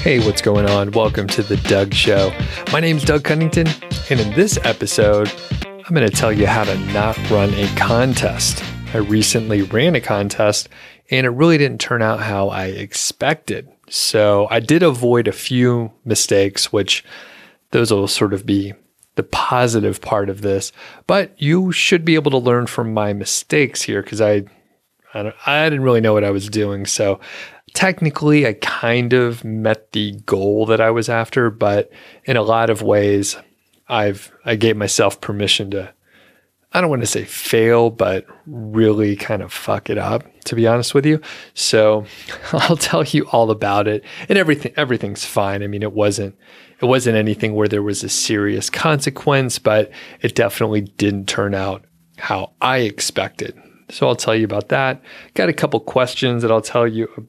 Hey, what's going on? Welcome to The Doug Show. My name's Doug Cunnington, and in this episode, I'm going to tell you how to not run a contest. I recently ran a contest, and it really didn't turn out how I expected. So I did avoid a few mistakes, which those will sort of be the positive part of this. But you should be able to learn from my mistakes here because I, I, I didn't really know what I was doing. So technically I kind of met the goal that I was after, but in a lot of ways I've I gave myself permission to I don't want to say fail, but really kind of fuck it up, to be honest with you. So I'll tell you all about it. And everything everything's fine. I mean, it wasn't it wasn't anything where there was a serious consequence, but it definitely didn't turn out how I expected. So I'll tell you about that. Got a couple questions that I'll tell you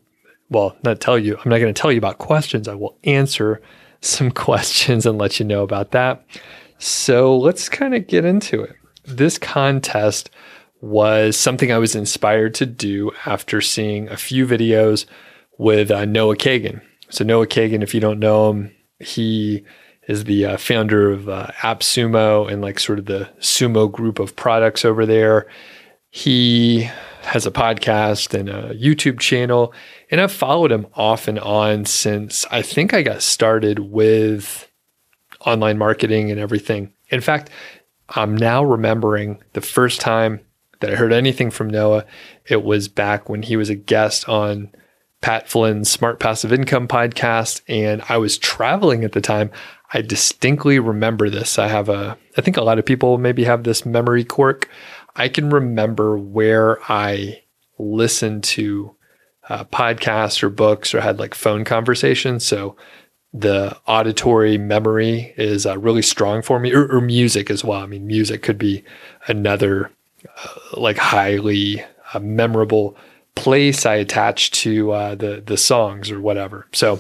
well, not tell you, I'm not going to tell you about questions. I will answer some questions and let you know about that. So let's kind of get into it. This contest was something I was inspired to do after seeing a few videos with uh, Noah Kagan. So, Noah Kagan, if you don't know him, he is the uh, founder of uh, AppSumo and like sort of the sumo group of products over there. He has a podcast and a YouTube channel, and I've followed him off and on since I think I got started with online marketing and everything. In fact, I'm now remembering the first time that I heard anything from Noah. It was back when he was a guest on Pat Flynn's Smart Passive Income podcast, and I was traveling at the time. I distinctly remember this. I have a, I think a lot of people maybe have this memory quirk. I can remember where I listened to uh, podcasts or books or had like phone conversations. So the auditory memory is uh, really strong for me, or, or, music as well. I mean, music could be another uh, like highly uh, memorable place I attach to uh, the the songs or whatever. So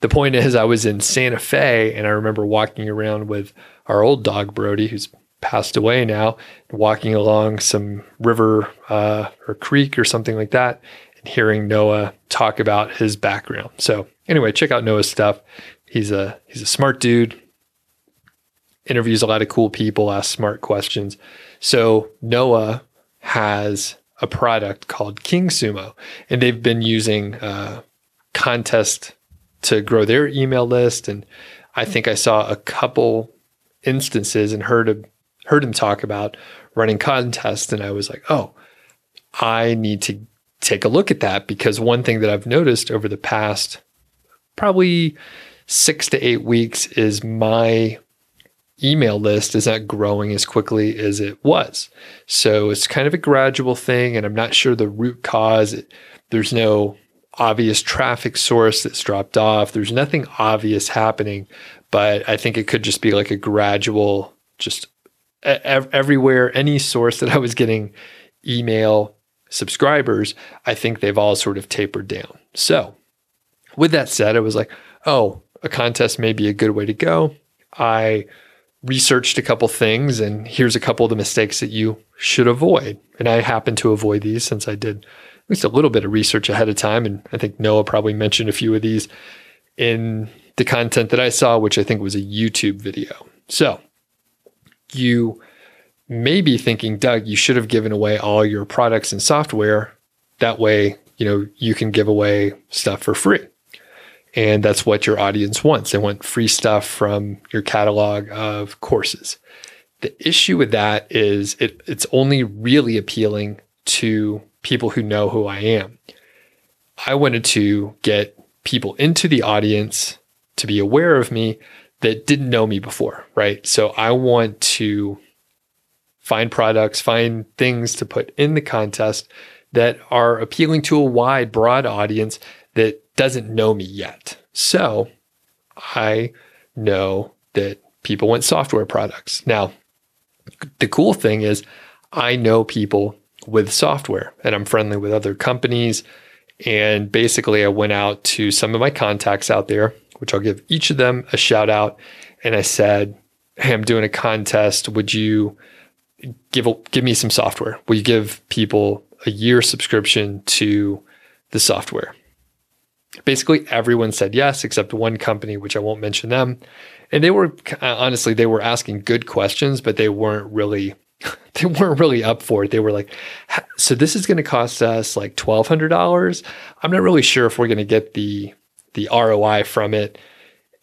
the point is, I was in Santa Fe, and I remember walking around with our old dog Brody, who's passed away now, walking along some river uh, or creek or something like that, and hearing Noah talk about his background. So anyway, check out Noah's stuff. He's a he's a smart dude. Interviews a lot of cool people, asks smart questions. So Noah has a product called King Sumo, and they've been using uh, contest to grow their email list. And I think I saw a couple instances and heard a, heard him talk about running contests, and I was like, oh, I need to take a look at that because one thing that I've noticed over the past probably six to eight weeks is my email list is not growing as quickly as it was. So it's kind of a gradual thing, and I'm not sure the root cause. There's no obvious traffic source that's dropped off. There's nothing obvious happening, but I think it could just be like a gradual, just everywhere, any source that I was getting email subscribers, I think they've all sort of tapered down. So, with that said, I was like, oh, a contest may be a good way to go. I researched a couple things, and here's a couple of the mistakes that you should avoid. And I happen to avoid these since I did at least a little bit of research ahead of time. And I think Noah probably mentioned a few of these in the content that I saw, which I think was a YouTube video. So, you may be thinking, Doug, you should have given away all your products and software. That way, you know, you can give away stuff for free. And that's what your audience wants. They want free stuff from your catalog of courses. The issue with that is it, it's only really appealing to people who know who I am. I wanted to get people into the audience to be aware of me that didn't know me before, right? So I want to find products, find things to put in the contest that are appealing to a wide, broad audience that doesn't know me yet. So I know that people want software products. Now, the cool thing is, I know people with software and I'm friendly with other companies. And basically, I went out to some of my contacts out there, which I'll give each of them a shout out. And I said, Hey, I'm doing a contest. Would you give give me some software. Will you give people a year subscription to the software? basically everyone said yes except one company, which I won't mention them. And they were honestly, they were asking good questions, but they weren't really they weren't really up for it. They were like, so this is going to cost us like $1,200. I'm not really sure if we're going to get the, the ROI from it.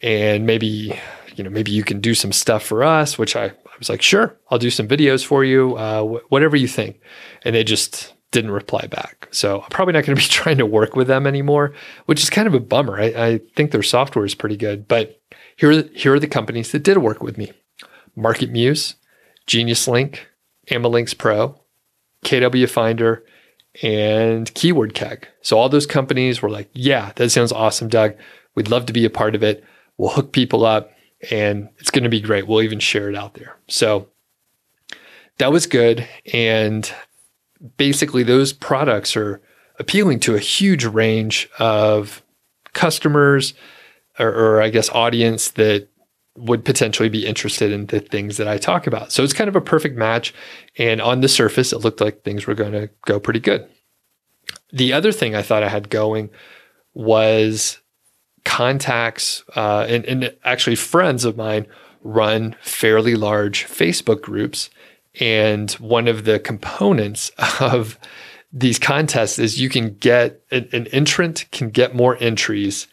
And maybe, you know, maybe you can do some stuff for us, which I, I was like, sure, I'll do some videos for you, uh, wh- whatever you think. And they just didn't reply back. So I'm probably not going to be trying to work with them anymore, which is kind of a bummer. I, I think their software is pretty good, but here, here are the companies that did work with me. Market Muse, Genius Link, Amalinks Pro, KW Finder, and Keyword Keg. So all those companies were like, yeah, that sounds awesome, Doug. We'd love to be a part of it. We'll hook people up and it's going to be great. We'll even share it out there. So that was good. And basically, those products are appealing to a huge range of customers or, or I guess audience that would potentially be interested in the things that I talk about. So it's kind of a perfect match. And on the surface, it looked like things were going to go pretty good. The other thing I thought I had going was contacts uh, and, and actually friends of mine run fairly large Facebook groups. And one of the components of these contests is you can get an, an entrant can get more entries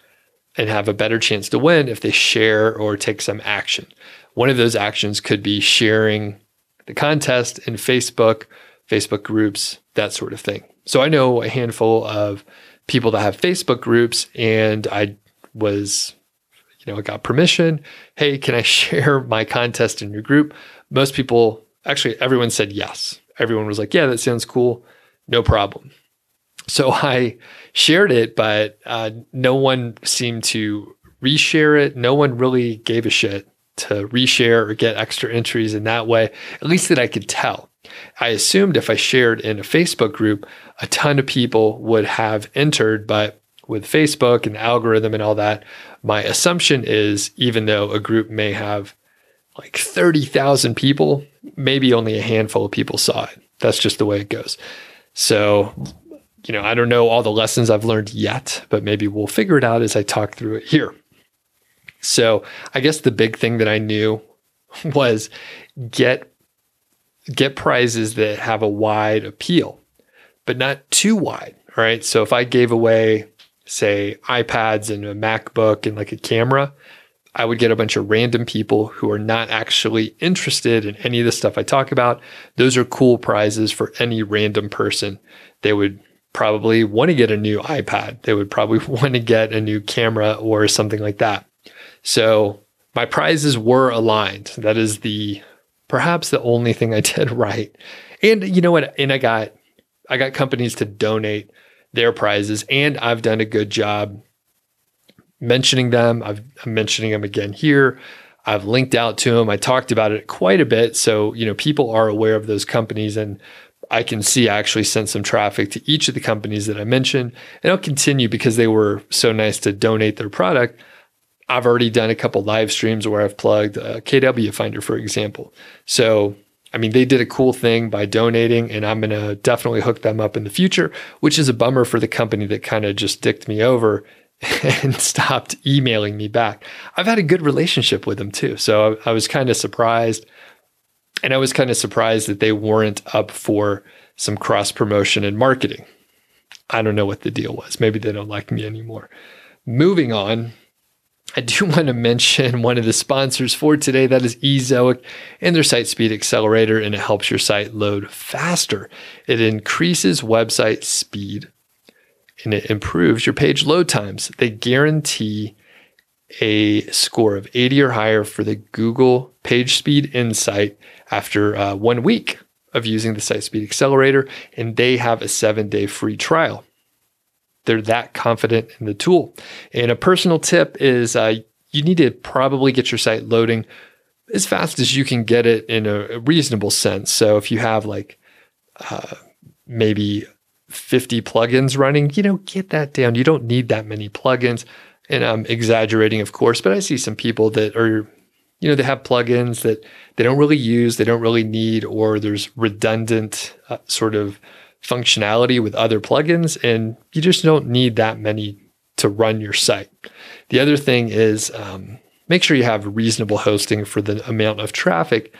and have a better chance to win if they share or take some action. One of those actions could be sharing the contest in Facebook, Facebook groups, that sort of thing. So I know a handful of people that have Facebook groups, and I was, you know, I got permission. Hey, can I share my contest in your group? Most people, actually, everyone said yes. Everyone was like, yeah, that sounds cool. No problem. So I shared it, but uh, no one seemed to reshare it. No one really gave a shit to reshare or get extra entries in that way, at least that I could tell. I assumed if I shared in a Facebook group, a ton of people would have entered, but with Facebook and the algorithm and all that, my assumption is even though a group may have like 30,000 people, maybe only a handful of people saw it. That's just the way it goes. So you know, I don't know all the lessons I've learned yet, but maybe we'll figure it out as I talk through it here. So, I guess the big thing that I knew was get get prizes that have a wide appeal, but not too wide, all right? So, if I gave away say iPads and a MacBook and like a camera, I would get a bunch of random people who are not actually interested in any of the stuff I talk about. Those are cool prizes for any random person. They would probably want to get a new iPad. They would probably want to get a new camera or something like that. So my prizes were aligned. That is the perhaps the only thing I did right. And you know what? And I got I got companies to donate their prizes, and I've done a good job mentioning them. I've, I'm mentioning them again here. I've linked out to them. I talked about it quite a bit, so you know people are aware of those companies and I can see I actually sent some traffic to each of the companies that I mentioned. And I'll continue because they were so nice to donate their product. I've already done a couple live streams where I've plugged uh, KW Finder, for example. So, I mean, they did a cool thing by donating, and I'm going to definitely hook them up in the future, which is a bummer for the company that kind of just dicked me over and stopped emailing me back. I've had a good relationship with them too. So I, I was kind of surprised and I was kind of surprised that they weren't up for some cross promotion and marketing. I don't know what the deal was. Maybe they don't like me anymore. Moving on, I do want to mention one of the sponsors for today. That is Ezoic and their site speed accelerator, and it helps your site load faster. It increases website speed and it improves your page load times. They guarantee a score of 80 or higher for the Google Page Speed Insight after uh, one week of using the Site Speed Accelerator, and they have a seven day free trial. They're that confident in the tool. And a personal tip is uh, you need to probably get your site loading as fast as you can get it in a, reasonable sense. So if you have like uh, maybe 50 plugins running, you know, get that down. You don't need that many plugins. And I'm exaggerating, of course, but I see some people that are you know, they have plugins that they don't really use, they don't really need, or there's redundant uh, sort of functionality with other plugins, and you just don't need that many to run your site. The other thing is um, make sure you have reasonable hosting for the amount of traffic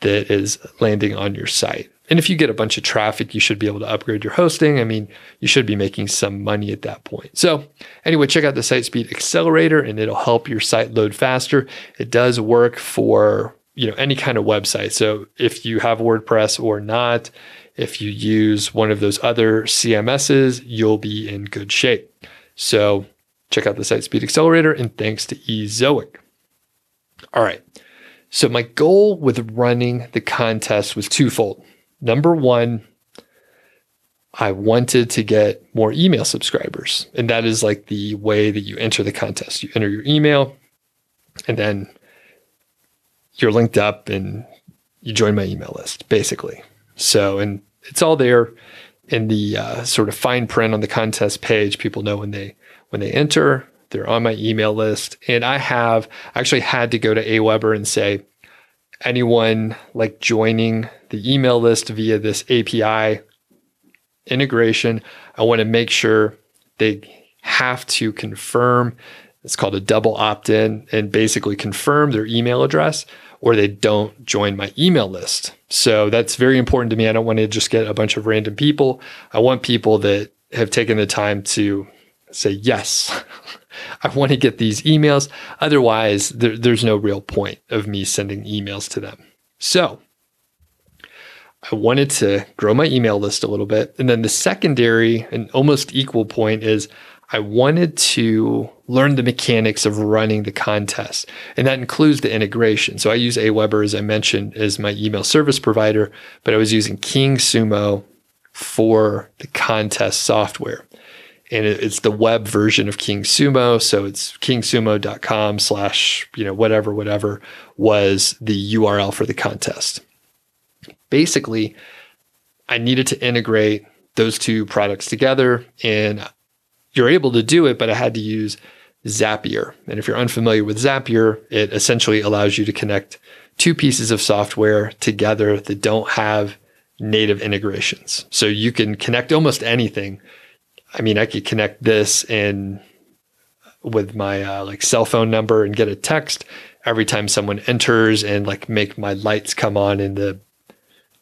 that is landing on your site. And if you get a bunch of traffic, you should be able to upgrade your hosting. I mean, you should be making some money at that point. So, anyway, check out the Site Speed Accelerator and it'll help your site load faster. It does work for, you know, any kind of website. So, if you have WordPress or not, if you use one of those other CMSs, you'll be in good shape. So, check out the Site Speed Accelerator and thanks to Ezoic. All right. So, my goal with running the contest was twofold. Number one, I wanted to get more email subscribers. And that is like the way that you enter the contest. You enter your email and then you're linked up and you join my email list, basically. So, and it's all there in the uh, sort of fine print on the contest page. People know when they when they enter, they're on my email list. And I have actually had to go to Aweber and say, anyone like joining the email list via this API integration, I want to make sure they have to confirm. It's called a double opt in and basically confirm their email address or they don't join my email list. So that's very important to me. I don't want to just get a bunch of random people. I want people that have taken the time to say, yes, I want to get these emails. Otherwise, there, there's no real point of me sending emails to them. So I wanted to grow my email list a little bit. And then the secondary and almost equal point is I wanted to learn the mechanics of running the contest. And that includes the integration. So I use Aweber, as I mentioned, as my email service provider, but I was using King Sumo for the contest software and it's the web version of King Sumo. So it's kingsumo.com slash, you know, whatever, whatever was the URL for the contest. Basically, I needed to integrate those two products together and you're able to do it, but I had to use Zapier. And if you're unfamiliar with Zapier, it essentially allows you to connect two pieces of software together that don't have native integrations. So you can connect almost anything I mean, I could connect this in with my uh, like cell phone number and get a text every time someone enters and like make my lights come on in the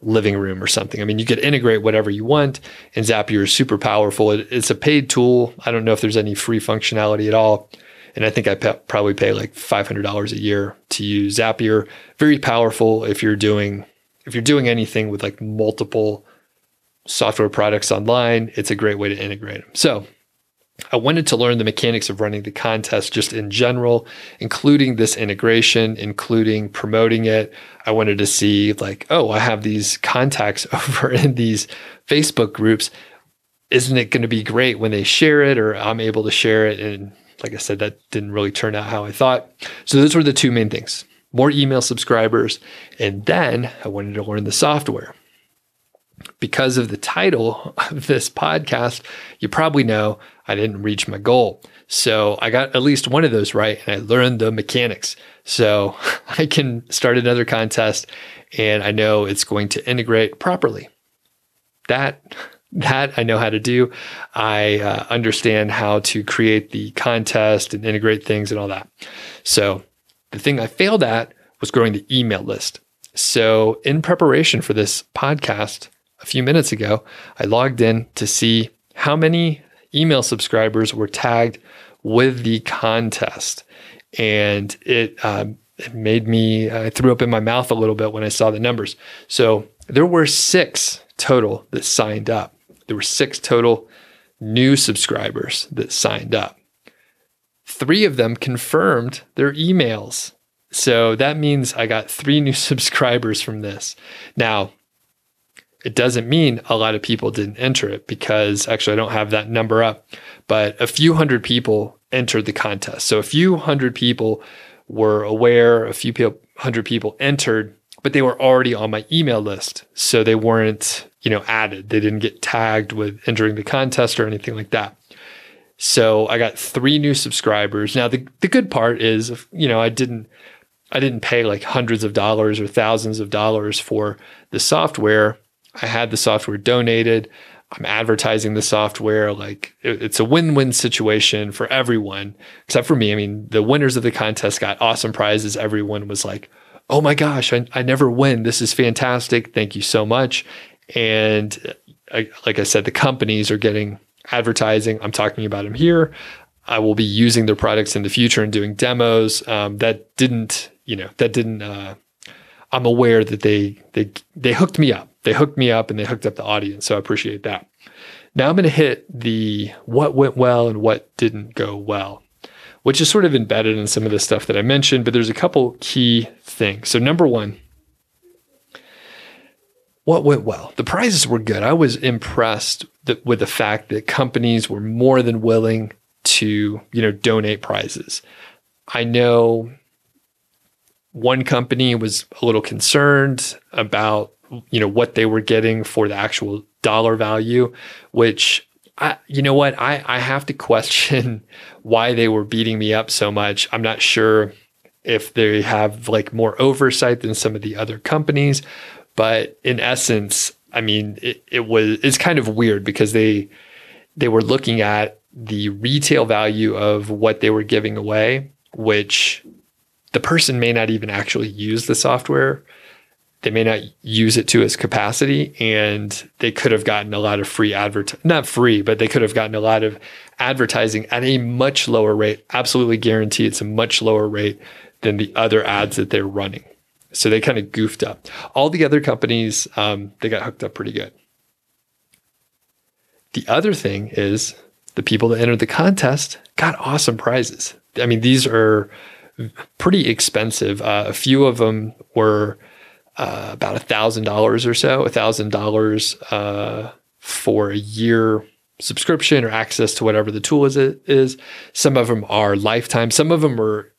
living room or something. I mean, you could integrate whatever you want, and Zapier is super powerful. It, it's a paid tool. I don't know if there's any free functionality at all. And I think I pe- probably pay like $500 a year to use Zapier. Very powerful if you're doing if you're doing anything with like multiple software products online, it's a great way to integrate them. So I wanted to learn the mechanics of running the contest just in general, including this integration, including promoting it. I wanted to see, like, oh, I have these contacts over in these Facebook groups. Isn't it going to be great when they share it or I'm able to share it? And like I said, that didn't really turn out how I thought. So those were the two main things more email subscribers. And then I wanted to learn the software because of the title of this podcast, you probably know I didn't reach my goal. So I got at least one of those right and I learned the mechanics. So I can start another contest and I know it's going to integrate properly. That that I know how to do. I uh, understand how to create the contest and integrate things and all that. So the thing I failed at was growing the email list. So in preparation for this podcast, a few minutes ago, I logged in to see how many email subscribers were tagged with the contest. And it, um, it made me, I threw up in my mouth a little bit when I saw the numbers. So there were six total that signed up. There were six total new subscribers that signed up. Three of them confirmed their emails. So that means I got three new subscribers from this. Now, it doesn't mean a lot of people didn't enter it because actually I don't have that number up, but a few hundred people entered the contest. So a few hundred people were aware, a few people, hundred people entered, but they were already on my email list. So they weren't, you know, added. They didn't get tagged with entering the contest or anything like that. So I got three new subscribers. Now the, the good part is, you know, I didn't I didn't pay like hundreds of dollars or thousands of dollars for the software I had the software donated. I'm advertising the software. Like it, it's a win win situation for everyone, except for me. I mean, the winners of the contest got awesome prizes. Everyone was like, oh my gosh, I, I never win. This is fantastic. Thank you so much. And I, like I said, the companies are getting advertising. I'm talking about them here. I will be using their products in the future and doing demos. Um, that didn't, you know, that didn't. Uh, I'm aware that they they they hooked me up. They hooked me up and they hooked up the audience. So I appreciate that. Now I'm going to hit the what went well and what didn't go well, which is sort of embedded in some of the stuff that I mentioned. But there's a couple key things. So number one, what went well? The prizes were good. I was impressed that, with the fact that companies were more than willing to, you know, donate prizes. I know one company was a little concerned about, you know, what they were getting for the actual dollar value, which I, you know what? I, I have to question why they were beating me up so much. I'm not sure if they have like more oversight than some of the other companies, but in essence, I mean, it, it was it's kind of weird because they they were looking at the retail value of what they were giving away, which the person may not even actually use the software. They may not use it to its capacity, and they could have gotten a lot of free advert not free, but they could have gotten a lot of advertising at a much lower rate. Absolutely guarantee it's a much lower rate than the other ads that they're running. So they kind of goofed up. All the other companies, um, they got hooked up pretty good. The other thing is the people that entered the contest got awesome prizes. I mean, these are pretty expensive. Uh, a few of them were uh, about a thousand dollars or so, a thousand dollars uh, for a year subscription or access to whatever the tool is. It is. Some of them are lifetime. Some of them are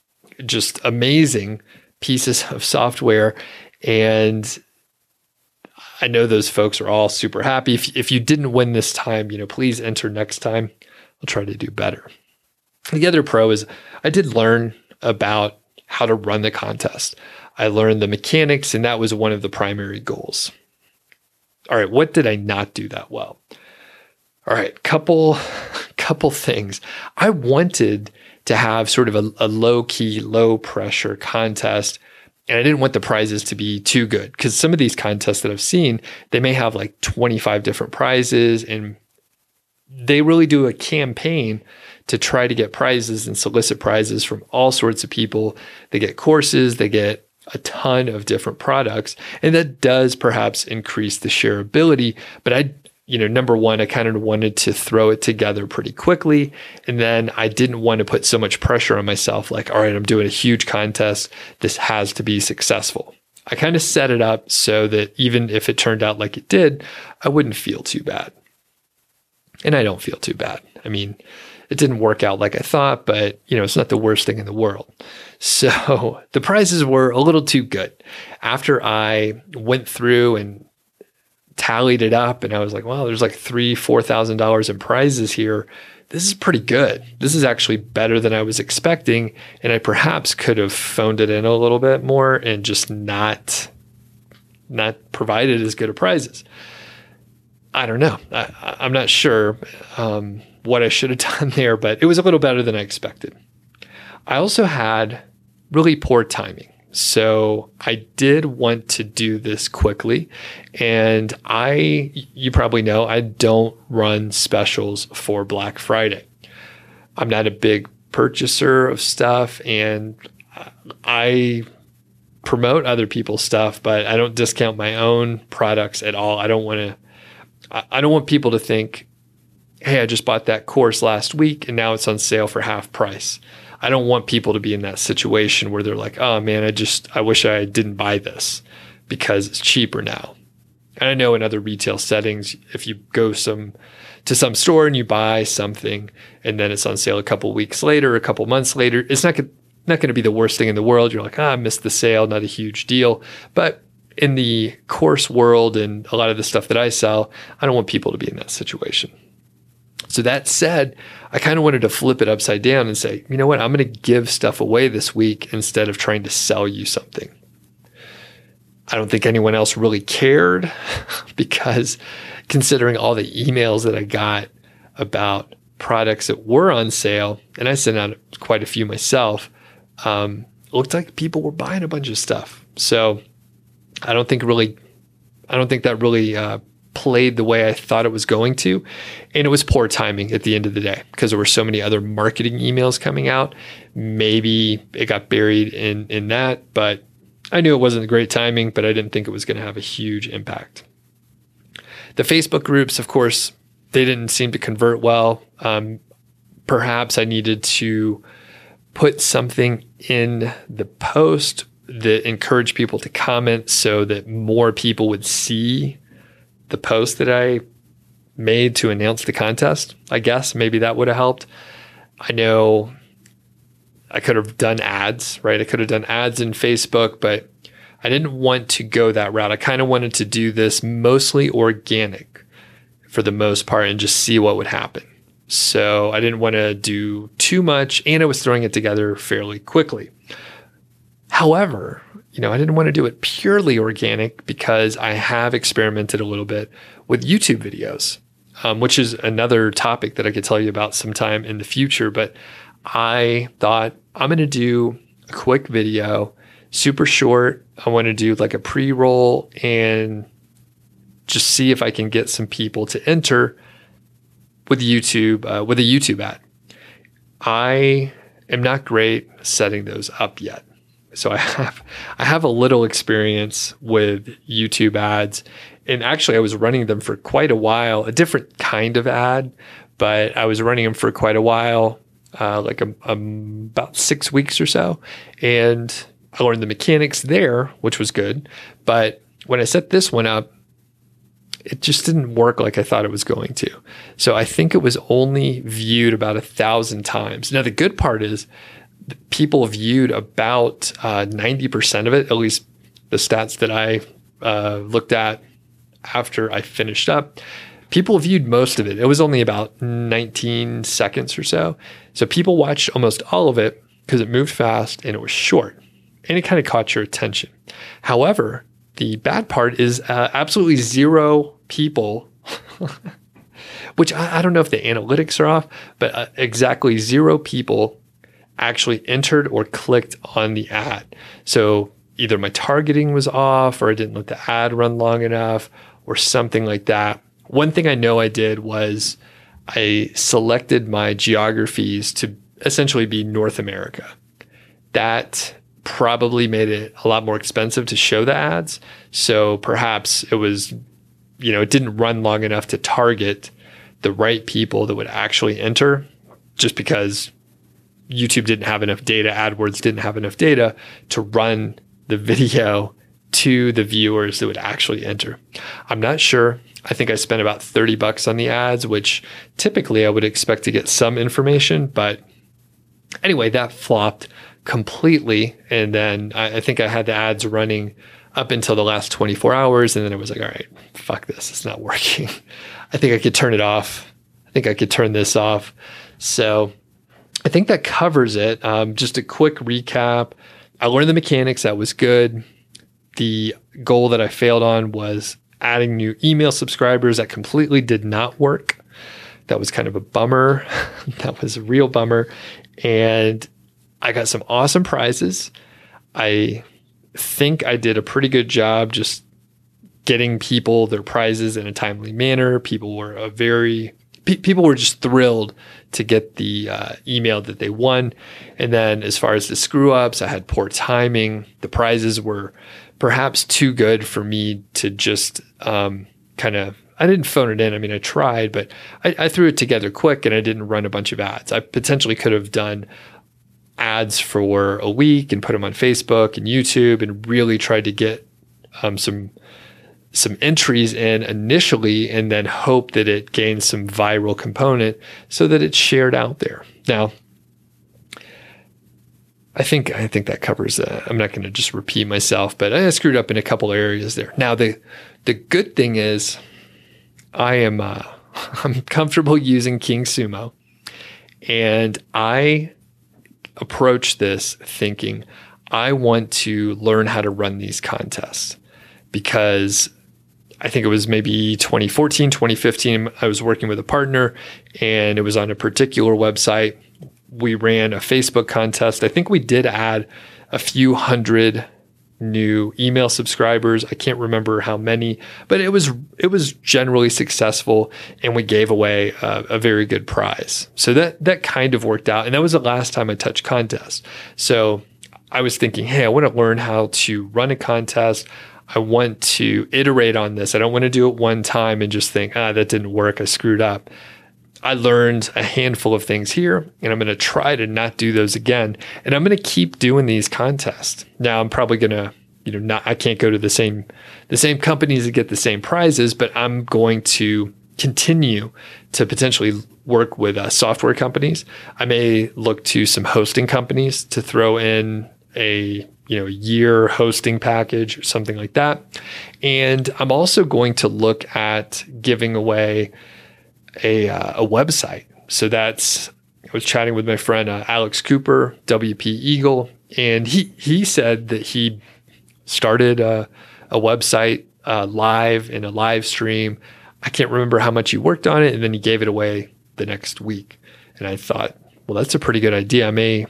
just amazing pieces of software. And I know those folks are all super happy. If, if you didn't win this time, you know, please enter next time. I'll try to do better. The other pro is I did learn about how to run the contest. I learned the mechanics, and that was one of the primary goals. All right, what did I not do that well? All right, couple couple things. I wanted to have sort of a, a low key, low pressure contest. And I didn't want the prizes to be too good because some of these contests that I've seen, they may have like 25 different prizes and they really do a campaign to try to get prizes and solicit prizes from all sorts of people. They get courses, they get a ton of different products, and that does perhaps increase the shareability. But I you know, number one, I kind of wanted to throw it together pretty quickly. And then I didn't want to put so much pressure on myself like, all right, I'm doing a huge contest. This has to be successful. I kind of set it up so that even if it turned out like it did, I wouldn't feel too bad. And I don't feel too bad. I mean, it didn't work out like I thought, but you know, it's not the worst thing in the world. So the prizes were a little too good. After I went through and tallied it up and I was like, wow, there's like three, four thousand dollars in prizes here. This is pretty good. This is actually better than I was expecting. And I perhaps could have phoned it in a little bit more and just not not provided as good of prizes. I don't know. I, am not sure um, what I should have done there, but it was a little better than I expected. I also had really poor timing. So I did want to do this quickly. And I, you probably know, I don't run specials for Black Friday. I'm not a big purchaser of stuff and I promote other people's stuff, but I don't discount my own products at all. I don't want to, I don't want people to think, hey, I just bought that course last week and now it's on sale for half price. I don't want people to be in that situation where they're like, oh man, I just, I wish I didn't buy this because it's cheaper now. And I know in other retail settings, if you go some to some store and you buy something and then it's on sale a couple weeks later, a couple months later, it's not, not going to be the worst thing in the world. You're like, ah, I missed the sale, not a huge deal. But in the course world and a lot of the stuff that I sell, I don't want people to be in that situation. So that said, I kind of wanted to flip it upside down and say, you know what, I'm going to give stuff away this week instead of trying to sell you something. I don't think anyone else really cared because considering all the emails that I got about products that were on sale, and I sent out quite a few myself, um, it looked like people were buying a bunch of stuff. So I don't think really, I don't think that really uh, played the way I thought it was going to. And it was poor timing at the end of the day because there were so many other marketing emails coming out. Maybe it got buried in in that, but I knew it wasn't great timing, but I didn't think it was going to have a huge impact. The Facebook groups, of course, they didn't seem to convert well. Um, perhaps I needed to put something in the post that encouraged people to comment so that more people would see the post that I made to announce the contest. I guess maybe that would have helped. I know I could have done ads, right? I could have done ads in Facebook, but I didn't want to go that route. I kind of wanted to do this mostly organic for the most part and just see what would happen. So I didn't want to do too much and I was throwing it together fairly quickly. However, you know, I didn't want to do it purely organic because I have experimented a little bit with YouTube videos, um, which is another topic that I could tell you about sometime in the future. But I thought I'm going to do a quick video, super short. I want to do like a pre roll and just see if I can get some people to enter with YouTube, uh, with a YouTube ad. I am not great setting those up yet. So I have I have a little experience with YouTube ads, and actually I was running them for quite a while. A different kind of ad, but I was running them for quite a while, uh, like a, a, about six weeks or so, and I learned the mechanics there, which was good. But when I set this one up, it just didn't work like I thought it was going to. So I think it was only viewed about a thousand times. Now the good part is people viewed about uh, 90% of it, at least the stats that I uh, looked at after I finished up. People viewed most of it. It was only about 19 seconds or so. So people watched almost all of it because it moved fast and it was short and it kind of caught your attention. However, the bad part is uh, absolutely zero people, which I, I, don't know if the analytics are off, but uh, exactly zero people actually entered or clicked on the ad. So either my targeting was off or I didn't let the ad run long enough or something like that. One thing I know I did was I selected my geographies to essentially be North America. That probably made it a lot more expensive to show the ads. So perhaps it was, you know, it didn't run long enough to target the right people that would actually enter just because YouTube didn't have enough data, AdWords didn't have enough data to run the video to the viewers that would actually enter. I'm not sure. I think I spent about 30 bucks on the ads, which typically I would expect to get some information, but anyway, that flopped completely. And then I, I think I had the ads running up until the last 24 hours. And then it was like, all right, fuck this. It's not working. I think I could turn it off. I think I could turn this off. So I think that covers it. Um, just a quick recap. I learned the mechanics. That was good. The goal that I failed on was adding new email subscribers. That completely did not work. That was kind of a bummer. that was a real bummer. And I got some awesome prizes. I think I did a pretty good job just getting people their prizes in a timely manner. People were a very pe- people were just thrilled to get the uh, email that they won. And then as far as the screw ups, I had poor timing. The prizes were perhaps too good for me to just um, kind of. I didn't phone it in. I mean, I tried, but I, I threw it together quick and I didn't run a bunch of ads. I potentially could have done ads for a week and put them on Facebook and YouTube and really tried to get um, some some entries in initially and then hope that it gains some viral component so that it's shared out there. Now, I think I think that covers. Uh, I'm not going to just repeat myself, but I screwed up in a couple areas there. Now the the good thing is, I am uh, I'm comfortable using King Sumo, and I approach this thinking I want to learn how to run these contests because I think it was maybe 2014, 2015. I was working with a partner and it was on a particular website. We ran a Facebook contest. I think we did add a few hundred new email subscribers. I can't remember how many, but it was it was generally successful, and we gave away a, a, very good prize. So that that kind of worked out, and that was the last time I touched contest. So I was thinking, hey, I want to learn how to run a contest. I want to iterate on this. I don't want to do it one time and just think, ah, that didn't work. I screwed up. I learned a handful of things here, and I'm going to try to not do those again. And I'm going to keep doing these contests. Now, I'm probably going to, you know, not I can't go to the same the same companies to get the same prizes, but I'm going to continue to potentially work with uh, software companies. I may look to some hosting companies to throw in a you know year hosting package or something like that. And I'm also going to look at giving away a, uh, a website. So that's I was chatting with my friend uh, Alex Cooper, WP Eagle, and he he said that he started a, a website uh, live in a live stream. I can't remember how much he worked on it, and then he gave it away the next week. And I thought, well, that's a pretty good idea. I may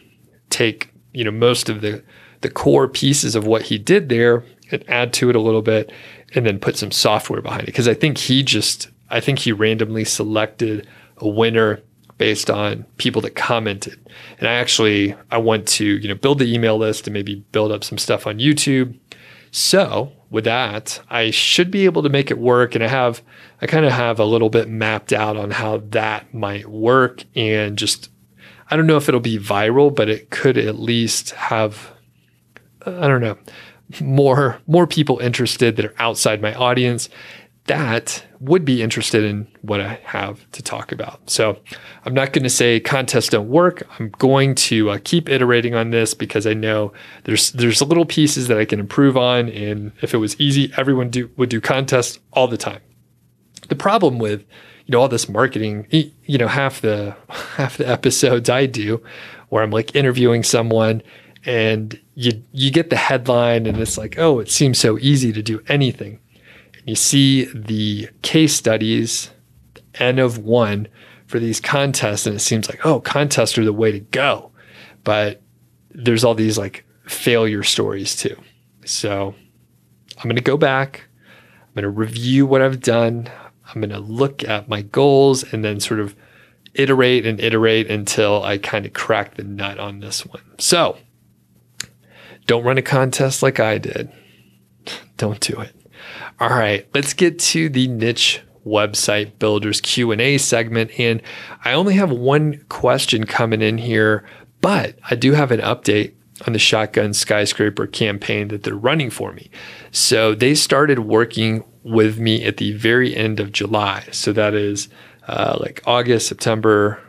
take you know most of the the core pieces of what he did there and add to it a little bit, and then put some software behind it because I think he just I think he randomly selected a winner based on people that commented. And I actually I want to, you know, build the email list and maybe build up some stuff on YouTube. So, with that, I should be able to make it work and I have I kind of have a little bit mapped out on how that might work and just I don't know if it'll be viral, but it could at least have I don't know, more more people interested that are outside my audience that would be interested in what I have to talk about. So I'm not going to say contests don't work. I'm going to uh, keep iterating on this because I know there's there's little pieces that I can improve on. And if it was easy, everyone do, would do contests all the time. The problem with you know all this marketing, you know half the half the episodes I do where I'm like interviewing someone and you you get the headline and it's like oh it seems so easy to do anything you see the case studies, N of one for these contests, and it seems like, oh, contests are the way to go. But there's all these like failure stories too. So I'm going to go back. I'm going to review what I've done. I'm going to look at my goals and then sort of iterate and iterate until I kind of crack the nut on this one. So don't run a contest like I did. Don't do it. All right, let's get to the niche website builders Q&A segment and I only have one question coming in here, but I do have an update on the Shotgun Skyscraper campaign that they're running for me. So they started working with me at the very end of July. So that is uh, like August, September,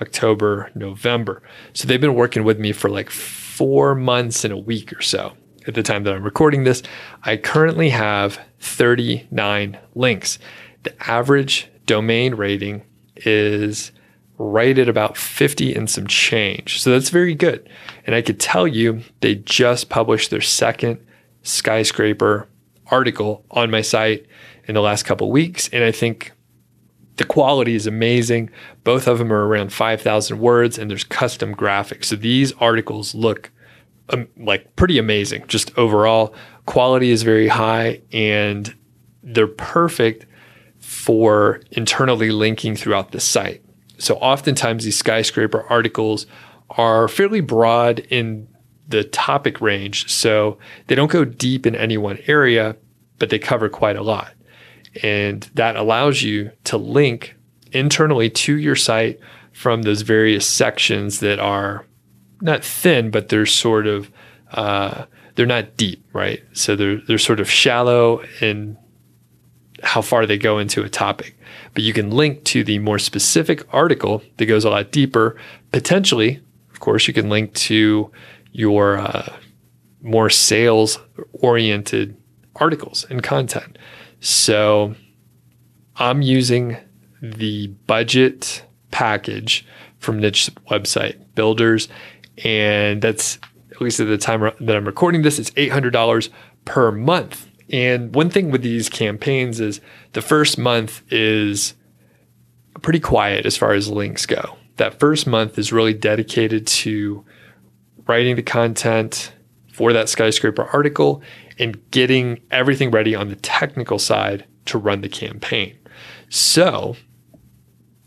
October, November. So they've been working with me for like four months and a week or so at the time that I'm recording this. I currently have 39 links. The average domain rating is right at about 50 and some change. So that's very good. And I could tell you they just published their second skyscraper article on my site in the last couple weeks. And I think the quality is amazing. Both of them are around 5,000 words and there's custom graphics. So these articles look um, like pretty amazing. Just overall, quality is very high and they're perfect for internally linking throughout the site. So oftentimes these skyscraper articles are fairly broad in the topic range. So they don't go deep in any one area, but they cover quite a lot. And that allows you to link internally to your site from those various sections that are not thin, but they're sort of uh, they're not deep, right? So they're they're sort of shallow in how far they go into a topic. But you can link to the more specific article that goes a lot deeper. Potentially, of course, you can link to your uh, more sales oriented articles and content. So I'm using the budget package from niche website builders and that's at least at the time that I'm recording this, it's $800 per month. And one thing with these campaigns is the first month is pretty quiet as far as links go. That first month is really dedicated to writing the content for that skyscraper article and getting everything ready on the technical side to run the campaign. So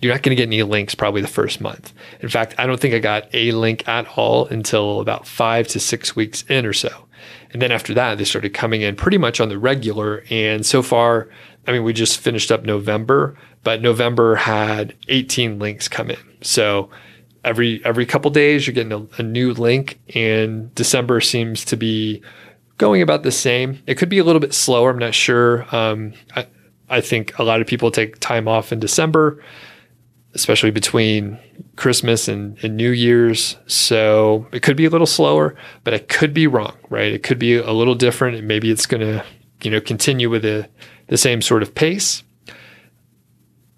you're not going to get any links probably the first month. In fact, I don't think I got a link at all until about five to six weeks in or so. And then after that, they started coming in pretty much on the regular. And so far, I mean, we just finished up November, but November had 18 links come in. So every every couple days, you're getting a, a new link, and December seems to be going about the same. It could be a little bit slower. I'm not sure. Um, I, I think a lot of people take time off in December especially between Christmas and, and, New Year's. So it could be a little slower, but I could be wrong, right? It could be a little different, and maybe it's going to, you know, continue with the the same sort of pace.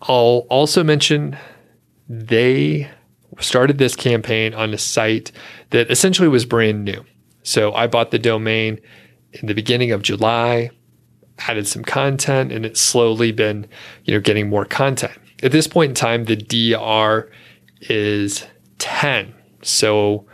I'll also mention they started this campaign on a site that essentially was brand new. So I bought the domain in the beginning of July, added some content, and it's slowly been, you know, getting more content. At this point in time, the DR is 10. So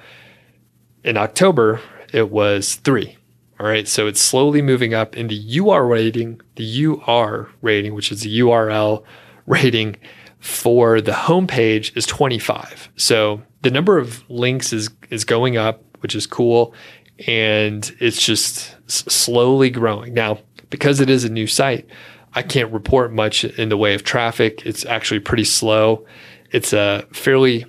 in October, it was three. All right. So it's slowly moving up in the UR rating, the UR rating, which is the URL rating for the homepage is 25. So the number of links is is going up, which is cool. And it's just slowly growing. Now, because it is a new site, I can't report much in the way of traffic. It's actually pretty slow. It's a fairly,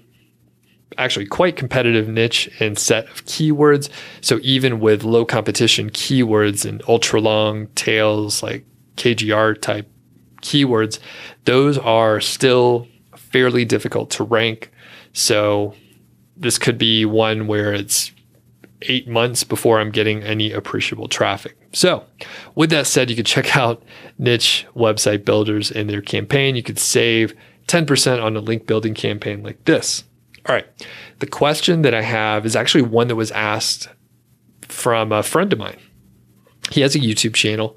actually quite competitive niche and set of keywords. So even with low competition keywords and ultra long tails like KGR type keywords, those are still fairly difficult to rank. So this could be one where it's eight months before I'm getting any appreciable traffic. So, with that said, you could check out niche website builders and their campaign. You could save 10% on a link building campaign like this. All right. The question that I have is actually one that was asked from a friend of mine. He has a YouTube channel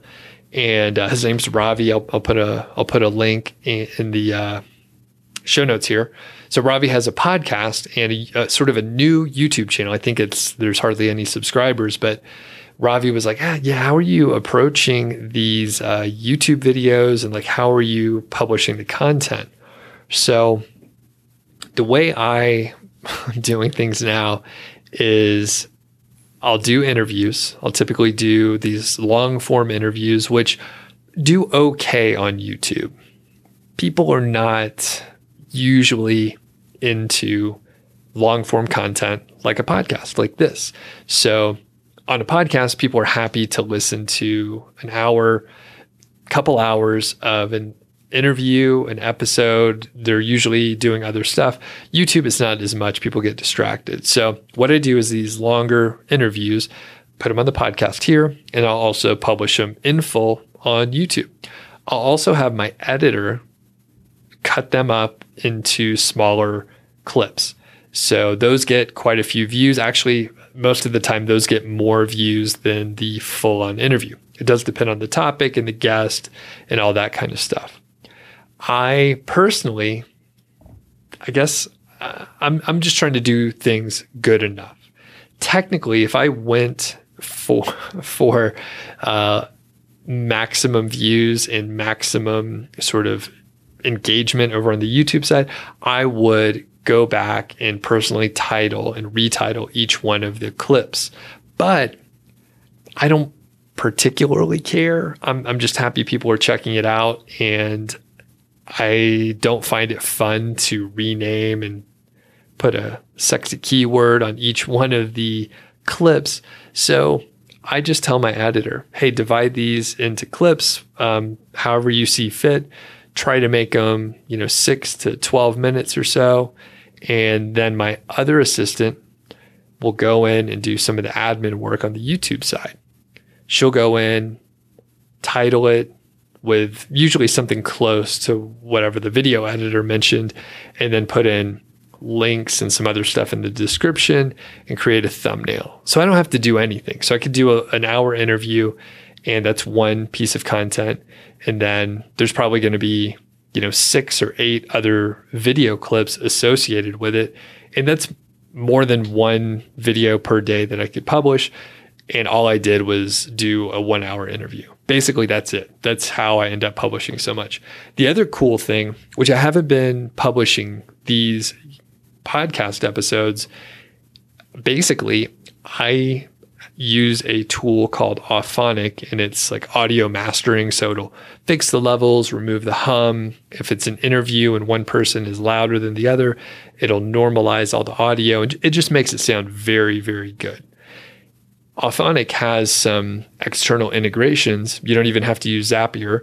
and uh, his name's Ravi. I'll, I'll, put a I'll put a link in, in the uh, show notes here. So Ravi has a podcast and a, a, sort of a new YouTube channel. I think it's there's hardly any subscribers, but Ravi was like, ah, "Yeah, how are you approaching these uh, YouTube videos and like how are you publishing the content?" So the way I am doing things now is I'll do interviews. I'll typically do these long form interviews, which do okay on YouTube. People are not usually into long form content like a podcast like this. So on a podcast, people are happy to listen to an hour, couple hours of an interview, an episode. They're usually doing other stuff. YouTube is not as much. People get distracted. So what I do is these longer interviews, put them on the podcast here, and I'll also publish them in full on YouTube. I'll also have my editor cut them up into smaller clips. So those get quite a few views. Actually, most of the time, those get more views than the full on interview. It does depend on the topic and the guest and all that kind of stuff. I personally, I guess uh, I'm, I'm just trying to do things good enough. Technically, if I went for, for, uh, maximum views and maximum sort of engagement over on the YouTube side, I would go back and personally title and retitle each one of the clips. But I don't particularly care. I'm, I'm just happy people are checking it out. And I don't find it fun to rename and put a sexy keyword on each one of the clips. So I just tell my editor, hey, divide these into clips um, however you see fit try to make them, you know, six to 12 minutes or so. And then my other assistant will go in and do some of the admin work on the YouTube side. She'll go in, title it with usually something close to whatever the video editor mentioned, and then put in links and some other stuff in the description and create a thumbnail. So I don't have to do anything. So I could do a, an hour interview And that's one piece of content. And then there's probably going to be, you know, six or eight other video clips associated with it. And that's more than one video per day that I could publish. And all I did was do a one hour interview. Basically, that's it. That's how I end up publishing so much. The other cool thing, which I haven't been publishing these podcast episodes, basically, I use a tool called Auphonic and it's like audio mastering. So it'll fix the levels, remove the hum. If it's an interview and one person is louder than the other, it'll normalize all the audio and it just makes it sound very, very good. Auphonic has some external integrations. You don't even have to use Zapier.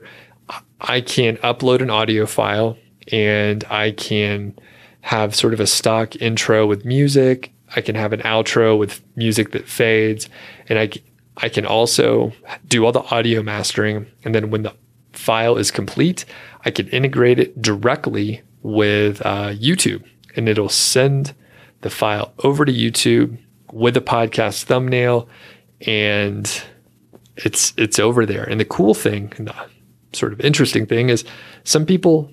I can upload an audio file and I can have sort of a stock intro with music I can have an outro with music that fades, and I I can also do all the audio mastering. And then when the file is complete, I can integrate it directly with uh, YouTube, and it'll send the file over to YouTube with a podcast thumbnail, and it's it's over there. And the cool thing, the sort of interesting thing, is some people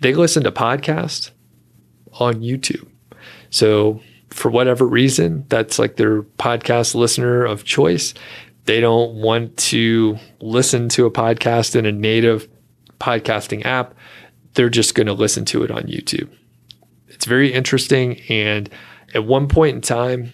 they listen to podcasts on YouTube. So for whatever reason, that's like their podcast listener of choice. They don't want to listen to a podcast in a native podcasting app. They're just going to listen to it on YouTube. It's very interesting. And at one point in time,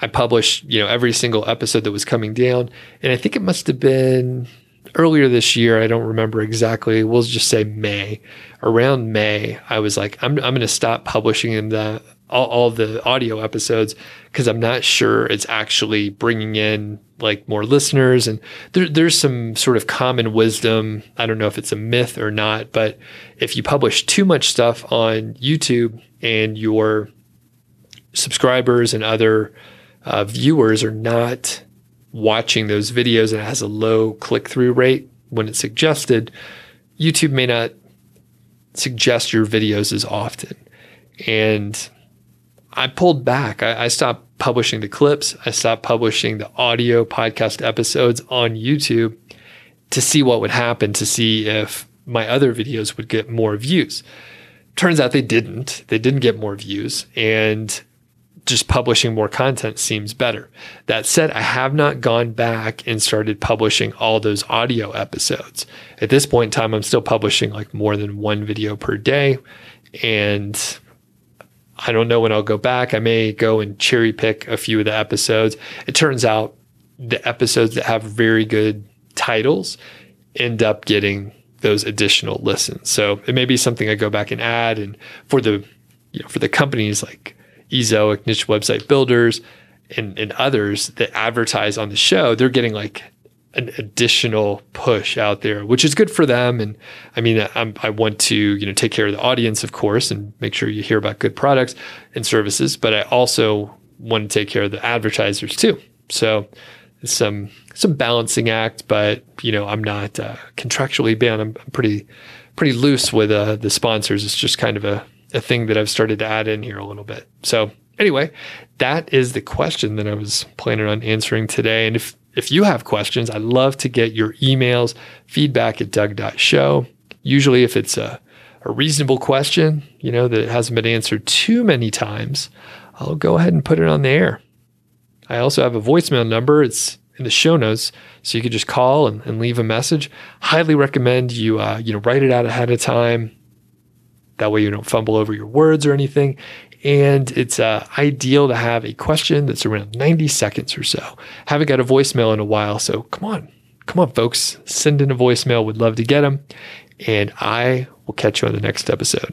I published, you know, every single episode that was coming down. And I think it must have been earlier this year. I don't remember exactly. We'll just say May. Around May, I was like, I'm, I'm going to stop publishing in the all, all the audio episodes because I'm not sure it's actually bringing in like more listeners. And there, there's some sort of common wisdom. I don't know if it's a myth or not, but if you publish too much stuff on YouTube and your subscribers and other uh, viewers are not watching those videos and it has a low click through rate when it's suggested, YouTube may not suggest your videos as often. And I pulled back. I, I, stopped publishing the clips. I stopped publishing the audio podcast episodes on YouTube to see what would happen, to see if my other videos would get more views. Turns out they didn't. They didn't get more views. And just publishing more content seems better. That said, I have not gone back and started publishing all those audio episodes. At this point in time, I'm still publishing like more than one video per day. And I don't know when I'll go back. I may go and cherry pick a few of the episodes. It turns out the episodes that have very good titles end up getting those additional listens. So it may be something I go back and add. And for the you know for the companies like Ezoic, niche website builders, and, and others that advertise on the show, they're getting like an additional push out there, which is good for them. And I mean, I'm, i want to you know take care of the audience, of course, and make sure you hear about good products and services. But I also want to take care of the advertisers too. So some some balancing act, but you know, I'm not uh, contractually bound. I'm, I'm, pretty pretty loose with uh, the sponsors. It's just kind of a a thing that I've started to add in here a little bit. So anyway, that is the question that I was planning on answering today. And if if you have questions, I'd love to get your emails, feedback at doug.show. Usually, if it's a, a reasonable question, you know, that hasn't been answered too many times, I'll go ahead and put it on the air. I also have a voicemail number. It's in the show notes, so you could just call and, and leave a message. Highly recommend you, uh, you know, write it out ahead of time. That way you don't fumble over your words or anything. And it's uh, ideal to have a question that's around 90 seconds or so. Haven't got a voicemail in a while, so come on, come on, folks, send in a voicemail. We'd love to get them. And I will catch you on the next episode.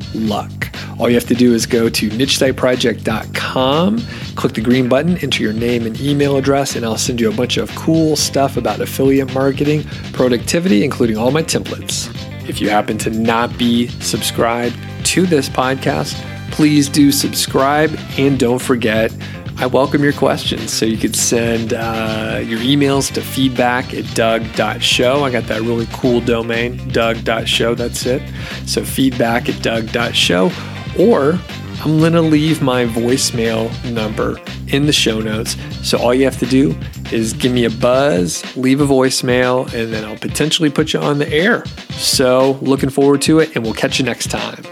luck. All you have to do is go to nichesiteproject.com Click the green button, enter your name and email address, and I'll send you a bunch of cool stuff about affiliate marketing, productivity, including all my templates. If you happen to not be subscribed to this podcast, please do subscribe and don't forget I welcome your questions. So you could send uh, your emails to feedback at doug.show. I got that really cool domain, doug.show. That's it. So feedback at doug.show. Or I'm going to leave my voicemail number in the show notes. So all you have to do is give me a buzz, leave a voicemail, and then I'll potentially put you on the air. So looking forward to it, and we'll catch you next time.